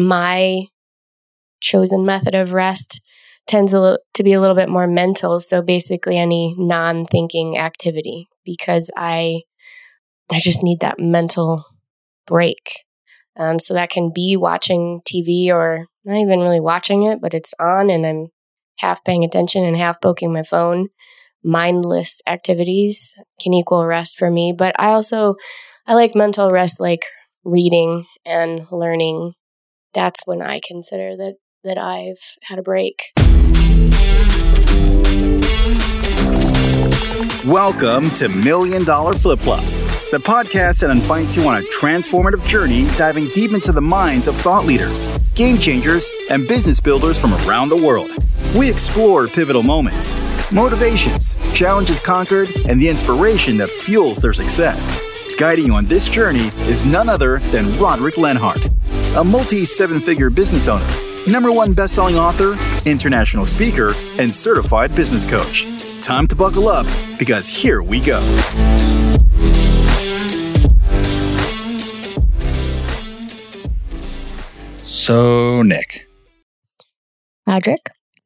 my chosen method of rest tends to be a little bit more mental. So basically, any non thinking activity, because I, I just need that mental break. Um, so that can be watching TV or not even really watching it, but it's on and I'm half paying attention and half poking my phone. Mindless activities can equal rest for me, but I also I like mental rest like reading and learning. That's when I consider that that I've had a break. Welcome to Million Dollar Flip Flops, the podcast that invites you on a transformative journey diving deep into the minds of thought leaders, game changers, and business builders from around the world. We explore pivotal moments, motivations, challenges conquered, and the inspiration that fuels their success. Guiding you on this journey is none other than Rodric Lenhart, a multi seven figure business owner, number one best selling author, international speaker, and certified business coach. Time to buckle up because here we go. So, Nick, Rodric,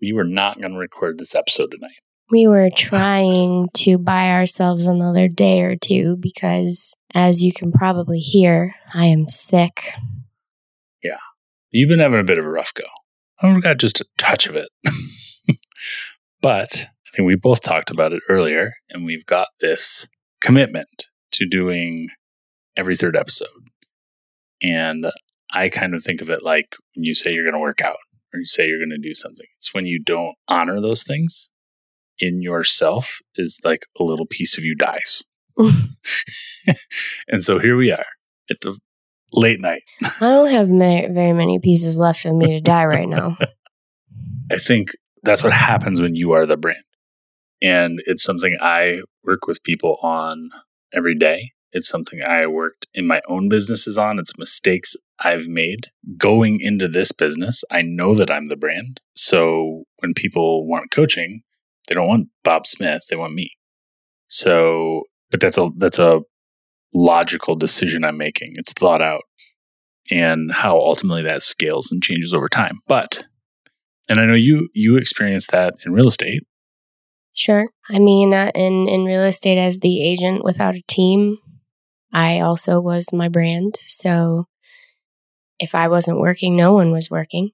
we were not going to record this episode tonight. We were trying to buy ourselves another day or two because, as you can probably hear, I am sick. Yeah. You've been having a bit of a rough go. I've got just a touch of it. but I think we both talked about it earlier, and we've got this commitment to doing every third episode. And I kind of think of it like when you say you're going to work out or you say you're going to do something, it's when you don't honor those things in yourself, is like a little piece of you dies. and so here we are at the late night. I don't have ma- very many pieces left in me to die right now. I think that's what happens when you are the brand. And it's something I work with people on every day. It's something I worked in my own businesses on. It's mistakes I've made going into this business. I know that I'm the brand. So when people want coaching, they don't want Bob Smith, they want me. So, but that's a that's a logical decision I'm making. It's thought out and how ultimately that scales and changes over time. But and I know you you experienced that in real estate. Sure. I mean, uh, in in real estate, as the agent without a team, I also was my brand. So if I wasn't working, no one was working.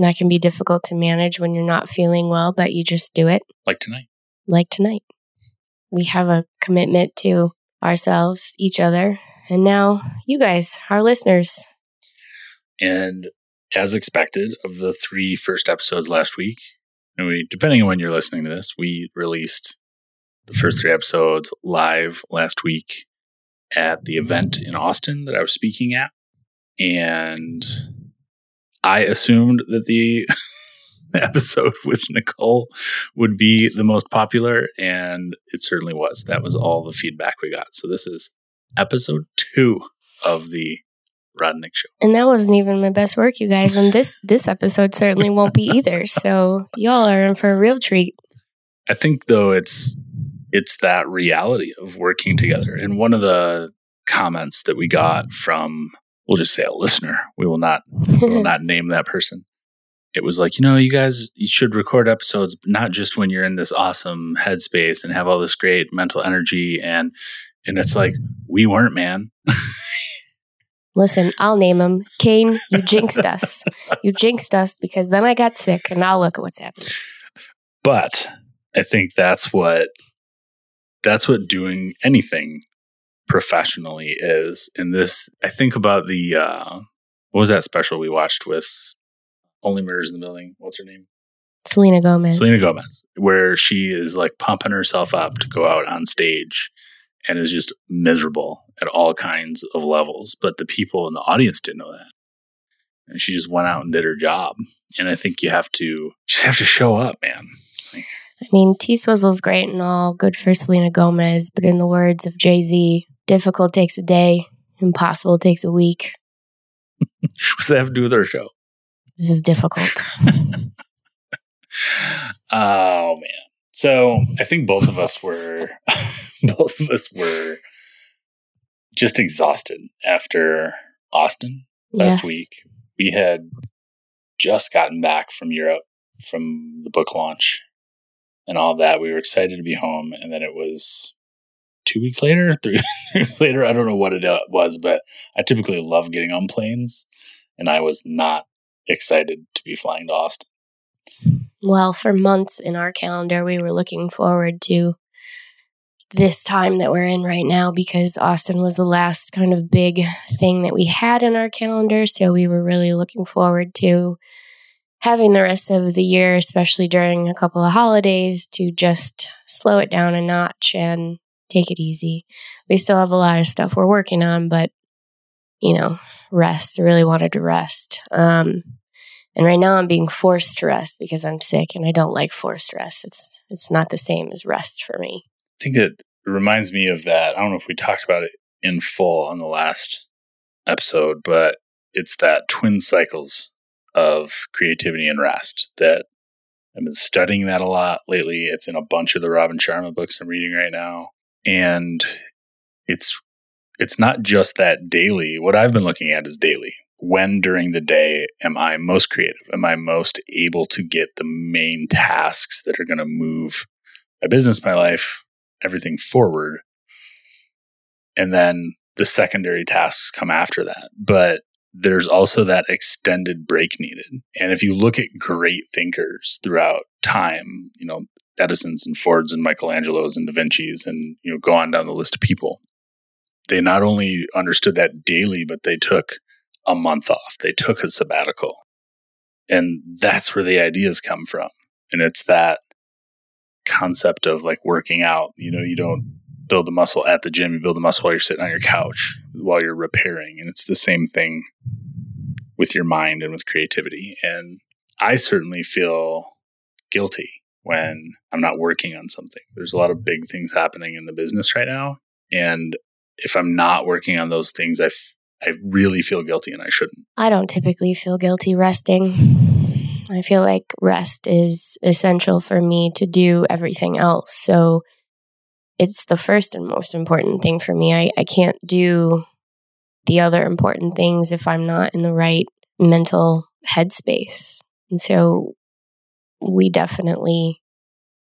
And that can be difficult to manage when you're not feeling well, but you just do it Like tonight. like tonight. We have a commitment to ourselves, each other, and now you guys, our listeners. And as expected, of the three first episodes last week, and we depending on when you're listening to this, we released the first three episodes live last week at the event in Austin that I was speaking at. And I assumed that the episode with Nichole would be the most popular, and it certainly was. That was all the feedback we got. So this is episode two of the Rod Nick Show. And that wasn't even my best work, you guys. And this this episode certainly won't be either. So y'all are in for a real treat. I think though it's it's that reality of working together. And one of the comments that we got from we'll just say a listener. We will not we will not name that person. It was like, you know, you guys you should record episodes not just when you're in this awesome headspace and have all this great mental energy and and it's like we weren't, man. Listen, I'll name him. Kane, you jinxed us. You jinxed us because then I got sick and now look at what's happening. But I think that's what that's what doing anything professionally is. And this I think about the uh what was that special we watched with Only Murders in the Building? What's her name? Selena Gomez. Selena Gomez, where she is like pumping herself up to go out on stage and is just miserable at all kinds of levels. But the people in the audience didn't know that. And she just went out and did her job. And I think you have to just have to show up, man. I mean, T Swizzle's great and all, good for Selena Gomez, but in the words of Jay Z, difficult takes a day, impossible takes a week. What's that have to do with our show? This is difficult. Oh man. So I think both of us were both of us were just exhausted after Austin last Yes. week. we had just gotten back from Europe from the book launch and all that. We were excited to be home. And then it was two weeks later, three weeks later. I don't know what it uh, was, but I typically love getting on planes. And I was not excited to be flying to Austin. Well, for months in our calendar, we were looking forward to this time that we're in right now because Austin was the last kind of big thing that we had in our calendar. So we were really looking forward to having the rest of the year, especially during a couple of holidays, to just slow it down a notch and take it easy. We still have a lot of stuff we're working on, but you know, rest. I really wanted to rest. Um, and right now I'm being forced to rest because I'm sick and I don't like forced rest. It's it's not the same as rest for me. I think it reminds me of that. I don't know if we talked about it in full on the last episode, but it's that twin cycles of creativity and rest that I've been studying that a lot lately. It's in a bunch of the Robin Sharma books I'm reading right now. And it's it's not just that daily. What I've been looking at is daily. When during the day am I most creative? Am I most able to get the main tasks that are going to move my business, my life, everything forward? And then the secondary tasks come after that. But there's also that extended break needed. And if you look at great thinkers throughout time, you know, Edison's and Ford's and Michelangelo's and Da Vinci's and, you know, go on down the list of people, they not only understood that daily, but they took a month off. They took a sabbatical. And that's where the ideas come from. And it's that concept of like working out. You know, you don't build the muscle at the gym, you build the muscle while you're sitting on your couch, while you're repairing. And it's the same thing with your mind and with creativity. And I certainly feel guilty when I'm not working on something. There's a lot of big things happening in the business right now. And if I'm not working on those things, I, f- I really feel guilty and I shouldn't. I don't typically feel guilty resting. I feel like rest is essential for me to do everything else. So it's the first and most important thing for me. I, I can't do the other important things if I'm not in the right mental headspace. And so we definitely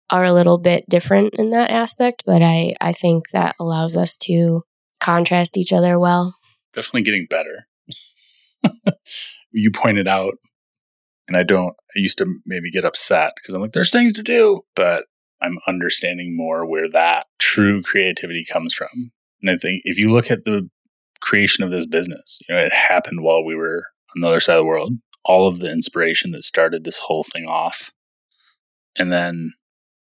are a little bit different in that aspect, but I, I think that allows us to contrast each other well. Definitely getting better. you pointed out, and I don't, I used to maybe get upset because I'm like, there's things to do, but I'm understanding more where that true creativity comes from. And I think if you look at the creation of this business, you know, it happened while we were on the other side of the world. All of the inspiration that started this whole thing off. And then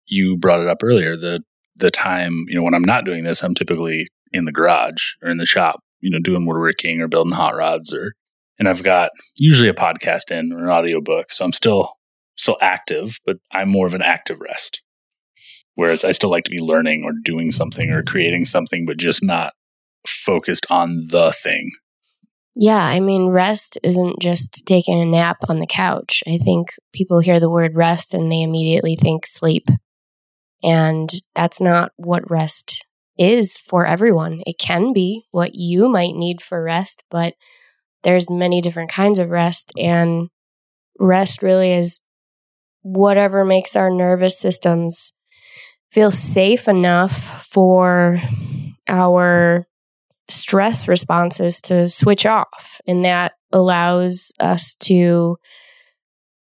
you brought it up earlier, the the time, you know, when I'm not doing this, I'm typically in the garage or in the shop, you know, doing woodworking or building hot rods or and I've got usually a podcast in or an audiobook. So I'm still still active, but I'm more of an active rest. Whereas I still like to be learning or doing something or creating something, but just not focused on the thing. Yeah, I mean, rest isn't just taking a nap on the couch. I think people hear the word rest and they immediately think sleep. And that's not what rest is for everyone. It can be what you might need for rest, but there's many different kinds of rest and rest really is whatever makes our nervous systems feel safe enough for our stress responses to switch off. And that allows us to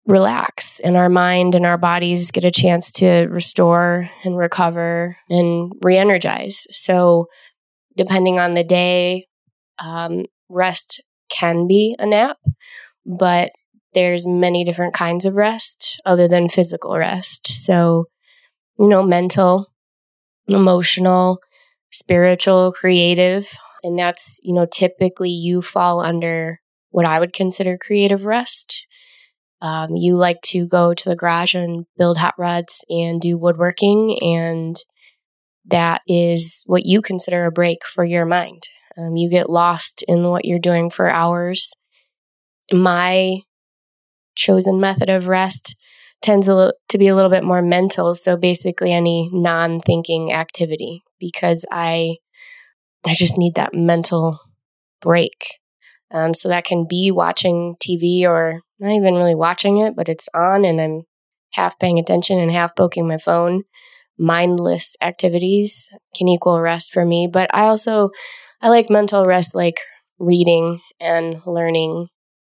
relax and our mind and our bodies get a chance to restore and recover and re energize. So, depending on the day, um, rest can be a nap, but there's many different kinds of rest other than physical rest. So, you know, mental, emotional, spiritual, creative. And that's, you know, typically you fall under what I would consider creative rest. Um, you like to go to the garage and build hot rods and do woodworking, and that is what you consider a break for your mind. Um, you get lost in what you're doing for hours. My chosen method of rest tends to be a little bit more mental. So basically, any non thinking activity because I I just need that mental break. Um, so that can be watching TV or not even really watching it, but it's on and I'm half paying attention and half poking my phone. Mindless activities can equal rest for me. But I also, I like mental rest, like reading and learning.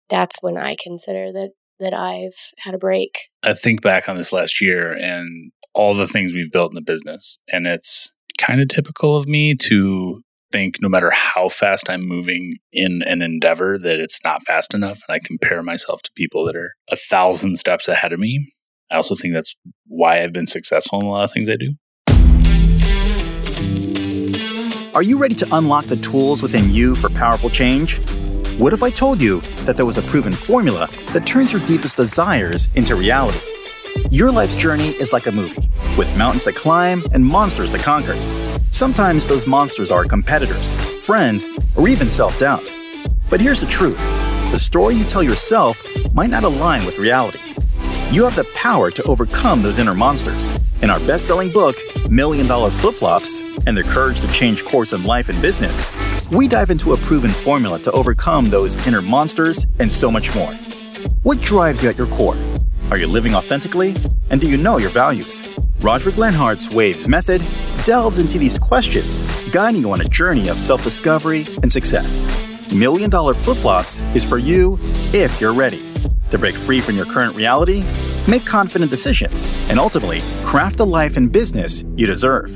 That's when I consider that that I've had a break. I think back on this last year and all the things we've built in the business, and it's kind of typical of me to think no matter how fast I'm moving in an endeavor that it's not fast enough and I compare myself to people that are a thousand steps ahead of me. I also think that's why I've been successful in a lot of things I do. Are you ready to unlock the tools within you for powerful change? What if I told you that there was a proven formula that turns your deepest desires into reality? Your life's journey is like a movie, with mountains to climb and monsters to conquer. Sometimes those monsters are competitors, friends, or even self doubt. But here's the truth the story you tell yourself might not align with reality. You have the power to overcome those inner monsters. In our best selling book, Million Dollar Flip Flops and the Courage to Change Course in Life and Business, we dive into a proven formula to overcome those inner monsters and so much more. What drives you at your core? Are you living authentically? And do you know your values? Roger Lenhart's Waves method delves into these questions, guiding you on a journey of self discovery and success. Million Dollar Flip Flops is for you if you're ready to break free from your current reality, make confident decisions, and ultimately craft a life and business you deserve.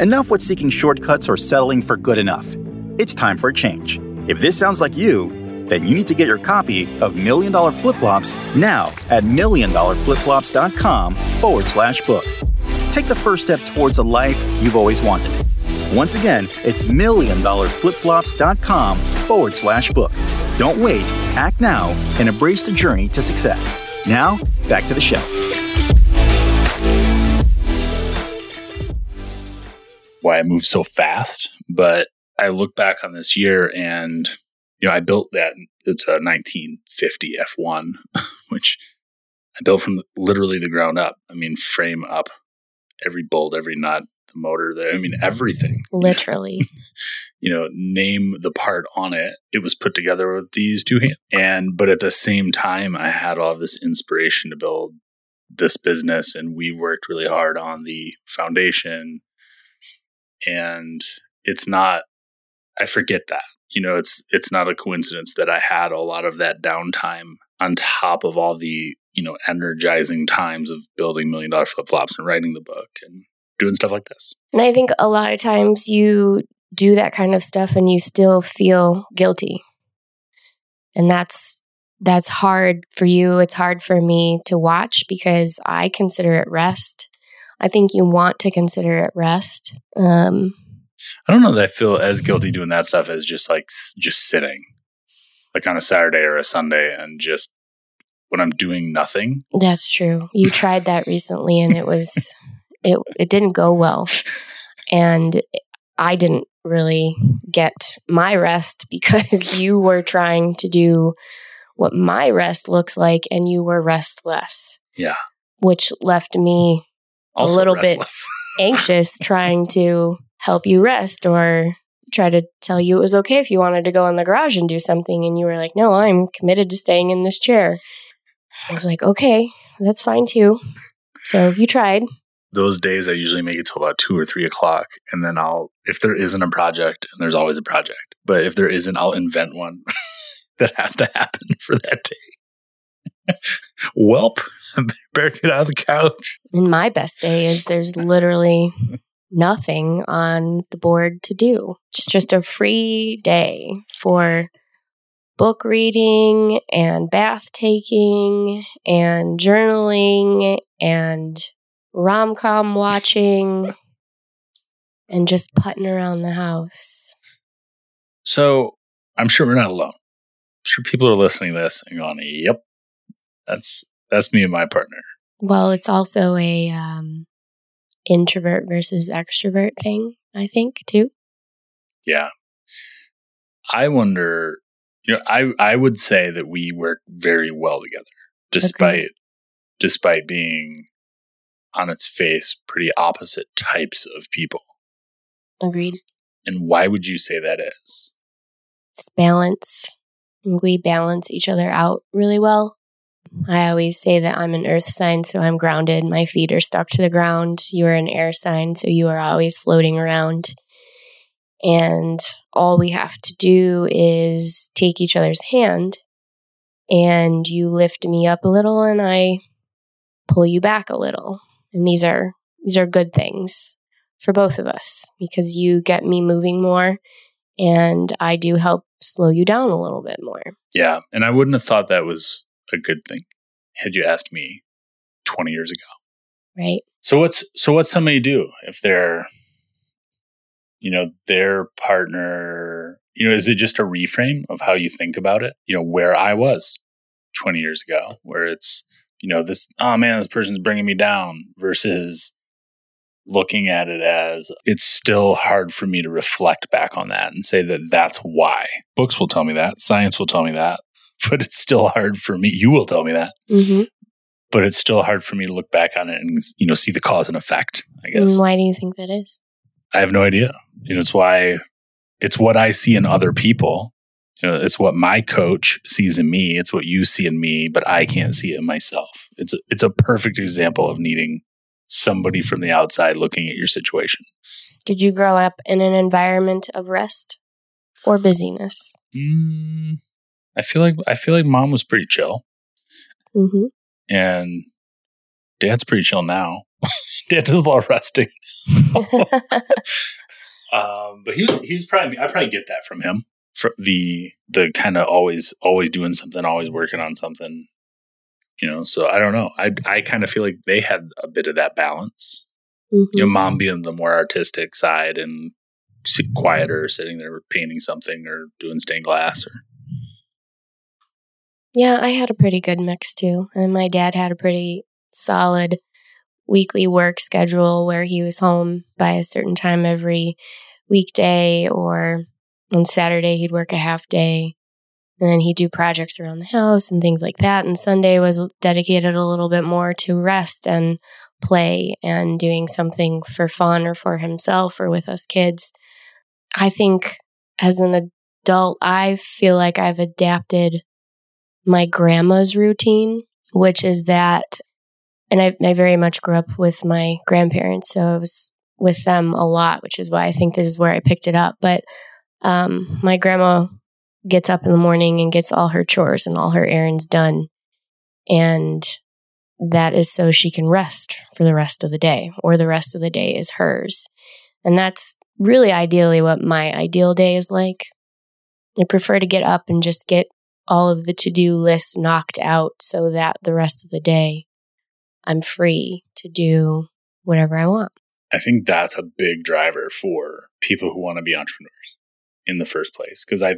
Enough with seeking shortcuts or settling for good enough. It's time for a change. If this sounds like you, then you need to get your copy of Million Dollar Flip Flops now at milliondollarflipflops.com forward slash book. Take the first step towards the life you've always wanted. Once again, it's milliondollarflipflops.com forward slash book. Don't wait, act now, and embrace the journey to success. Now, back to the show. Why I moved so fast, but I look back on this year and you know, I built that. It's a 1950 F1, which I built from literally the ground up. I mean, frame up, every bolt, every nut, the motor, the, I mean, mm-hmm. everything. Literally. you know, name the part on it. It was put together with these two hands. And, but at the same time, I had all this inspiration to build this business and we worked really hard on the foundation. And it's not, I forget that you know it's it's not a coincidence that i had a lot of that downtime on top of all the you know energizing times of building million dollar flip flops and writing the book and doing stuff like this. And i think a lot of times you do that kind of stuff and you still feel guilty. And that's that's hard for you. It's hard for me to watch because i consider it rest. I think you want to consider it rest um I don't know that I feel as guilty doing that stuff as just like just sitting, like on a Saturday or a Sunday, and just when I'm doing nothing. That's true. You tried that recently, and it was it it didn't go well, and I didn't really get my rest because you were trying to do what my rest looks like, and you were restless. Yeah, which left me a little restless. bit anxious trying to help you rest or try to tell you it was okay if you wanted to go in the garage and do something. And you were like, no, I'm committed to staying in this chair. I was like, okay, that's fine too. So you tried. Those days I usually make it till about two or three o'clock. And then I'll, if there isn't a project, and there's always a project, but if there isn't, I'll invent one that has to happen for that day. Welp, better get out of the couch. And my best day is there's literally nothing on the board to do. It's just a free day for book reading and bath taking and journaling and rom com watching and just putting around the house. So I'm sure we're not alone. I'm sure people are listening to this and going, "Yep, that's that's me and my partner." Well, it's also a um, introvert versus extrovert thing, I think, too. Yeah. I wonder, you know, I, I would say that we work very well together, despite okay. despite being on its face pretty opposite types of people. Agreed. And why would you say that is? It's balance. We balance each other out really well. I always say that I'm an earth sign, so I'm grounded. My feet are stuck to the ground. You are an air sign, so you are always floating around. And all we have to do is take each other's hand, and you lift me up a little, and I pull you back a little. And these are these are good things for both of us because you get me moving more and I do help slow you down a little bit more. Yeah. And I wouldn't have thought that was a good thing had you asked me 20 years ago. Right. So what's so what's somebody do if they're you know their partner you know is it just a reframe of how you think about it you know where i was 20 years ago where it's you know this oh man this person's bringing me down versus looking at it as it's still hard for me to reflect back on that and say that that's why. Books will tell me that, science will tell me that, but it's still hard for me. You will tell me that. Mm-hmm. But it's still hard for me to look back on it and you know see the cause and effect. I guess. Why do you think that is? I have no idea. You know, it's why it's what I see in other people. You know, it's what my coach sees in me. It's what you see in me, but I can't see it in myself. It's a, it's a perfect example of needing somebody from the outside looking at your situation. Did you grow up in an environment of rest or busyness? Mm, I feel like I feel like mom was pretty chill, mm-hmm. and dad's pretty chill now. Dad does a lot of resting, um, but he was he was probably I probably get that from him. For the the kind of always always doing something, always working on something you know so i don't know i i kind of feel like they had a bit of that balance mm-hmm. you know mm-hmm. mom being the more artistic side and quieter sitting there painting something or doing stained glass or yeah i had a pretty good mix too and my dad had a pretty solid weekly work schedule where he was home by a certain time every weekday or on saturday he'd work a half day and then he'd do projects around the house and things like that. And Sunday was dedicated a little bit more to rest and play and doing something for fun or for himself or with us kids. I think as an adult, I feel like I've adapted my grandma's routine, which is that, and I, I very much grew up with my grandparents. So I was with them a lot, which is why I think this is where I picked it up. But um, my grandma gets up in the morning and gets all her chores and all her errands done. And that is so she can rest for the rest of the day, or the rest of the day is hers. And that's really ideally what my ideal day is like. I prefer to get up and just get all of the to do list knocked out so that the rest of the day I'm free to do whatever I want. I think that's a big driver for people who want to be entrepreneurs in the first place. Because I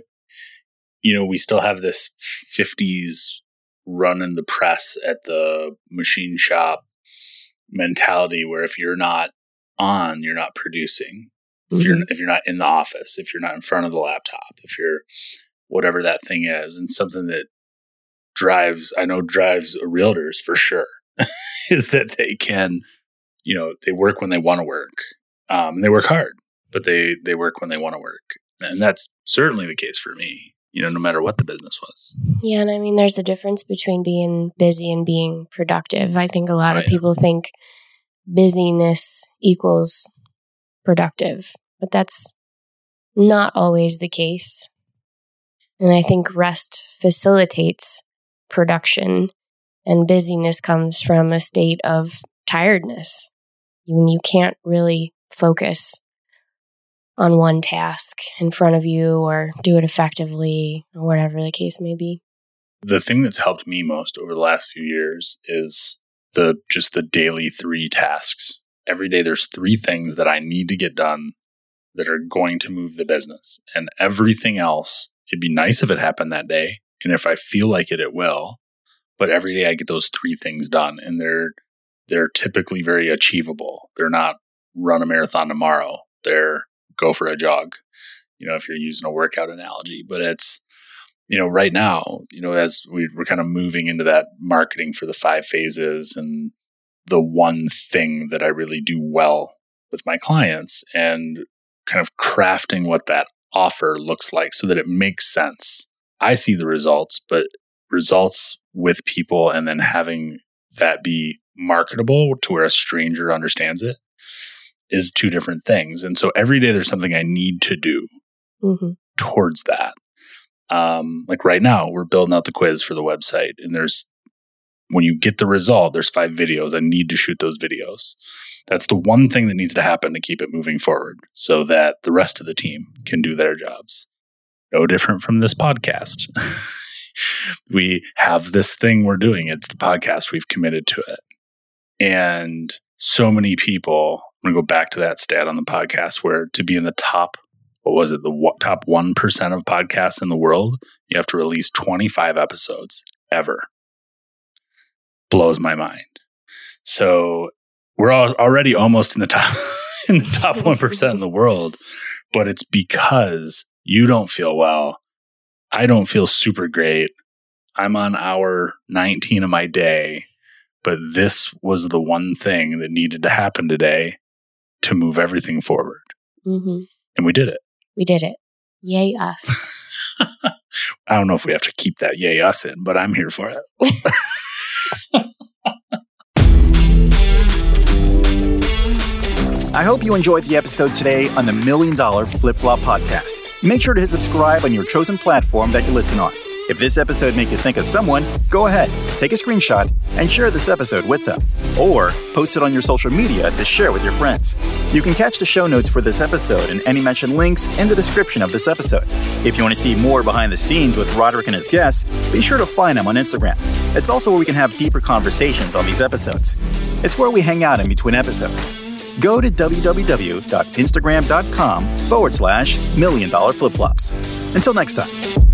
you know, we still have this 50s run in the press at the machine shop mentality where if you're not on, you're not producing. Mm-hmm. If you're mm-hmm. if you're not in the office, if you're not in front of the laptop, if you're whatever that thing is, and something that drives I know drives realtors for sure is that they can, you know, they work when they want to work. Um, and they work hard, but they they work when they want to work, and that's certainly the case for me you know, no matter what the business was. Yeah. And I mean, there's a difference between being busy and being productive. I think a lot of people think busyness equals productive, but that's not always the case. And I think rest facilitates production, and busyness comes from a state of tiredness when you can't really focus on one task in front of you or do it effectively or whatever the case may be. The thing that's helped me most over the last few years is the just the daily three tasks. Every day there's three things that I need to get done that are going to move the business. And everything else, it'd be nice if it happened that day. And if I feel like it, it will. But every day I get those three things done and they're they're typically very achievable. They're not run a marathon tomorrow. They're go for a jog, you know, if you're using a workout analogy. But it's, you know, right now, you know, as we, we're kind of moving into that marketing for the five phases and the one thing that I really do well with my clients and kind of crafting what that offer looks like so that it makes sense I see the results, but results with people and then having that be marketable to where a stranger understands it is two different things. And so every day there's something I need to do mm-hmm. towards that. Um, like right now, we're building out the quiz for the website, and there's when you get the result, there's five videos. I need to shoot those videos. That's the one thing that needs to happen to keep it moving forward so that the rest of the team can do their jobs. No different from this podcast. we have this thing we're doing. It's the podcast. We've committed to it. And so many people, I'm going to go back to that stat on the podcast where to be in the top, what was it, the top 1% of podcasts in the world, you have to release 25 episodes ever. Blows my mind. So we're already almost in the top in the top 1% in the world, but it's because you don't feel well. I don't feel super great. I'm on hour 19 of my day, but this was the one thing that needed to happen today to move everything forward. Mm-hmm. And we did it. We did it. Yay, us. I don't know if we have to keep that yay, us in, but I'm here for it. I hope you enjoyed the episode today on the Million Dollar Flip Flop Podcast. Make sure to hit subscribe on your chosen platform that you listen on. If this episode made you think of someone, go ahead, take a screenshot, and share this episode with them. Or post it on your social media to share with your friends. You can catch the show notes for this episode and any mentioned links in the description of this episode. If you want to see more behind the scenes with Rodric and his guests, be sure to find them on Instagram. It's also where we can have deeper conversations on these episodes. It's where we hang out in between episodes go to www.instagram.com forward slash million dollar flip flops. Until next time.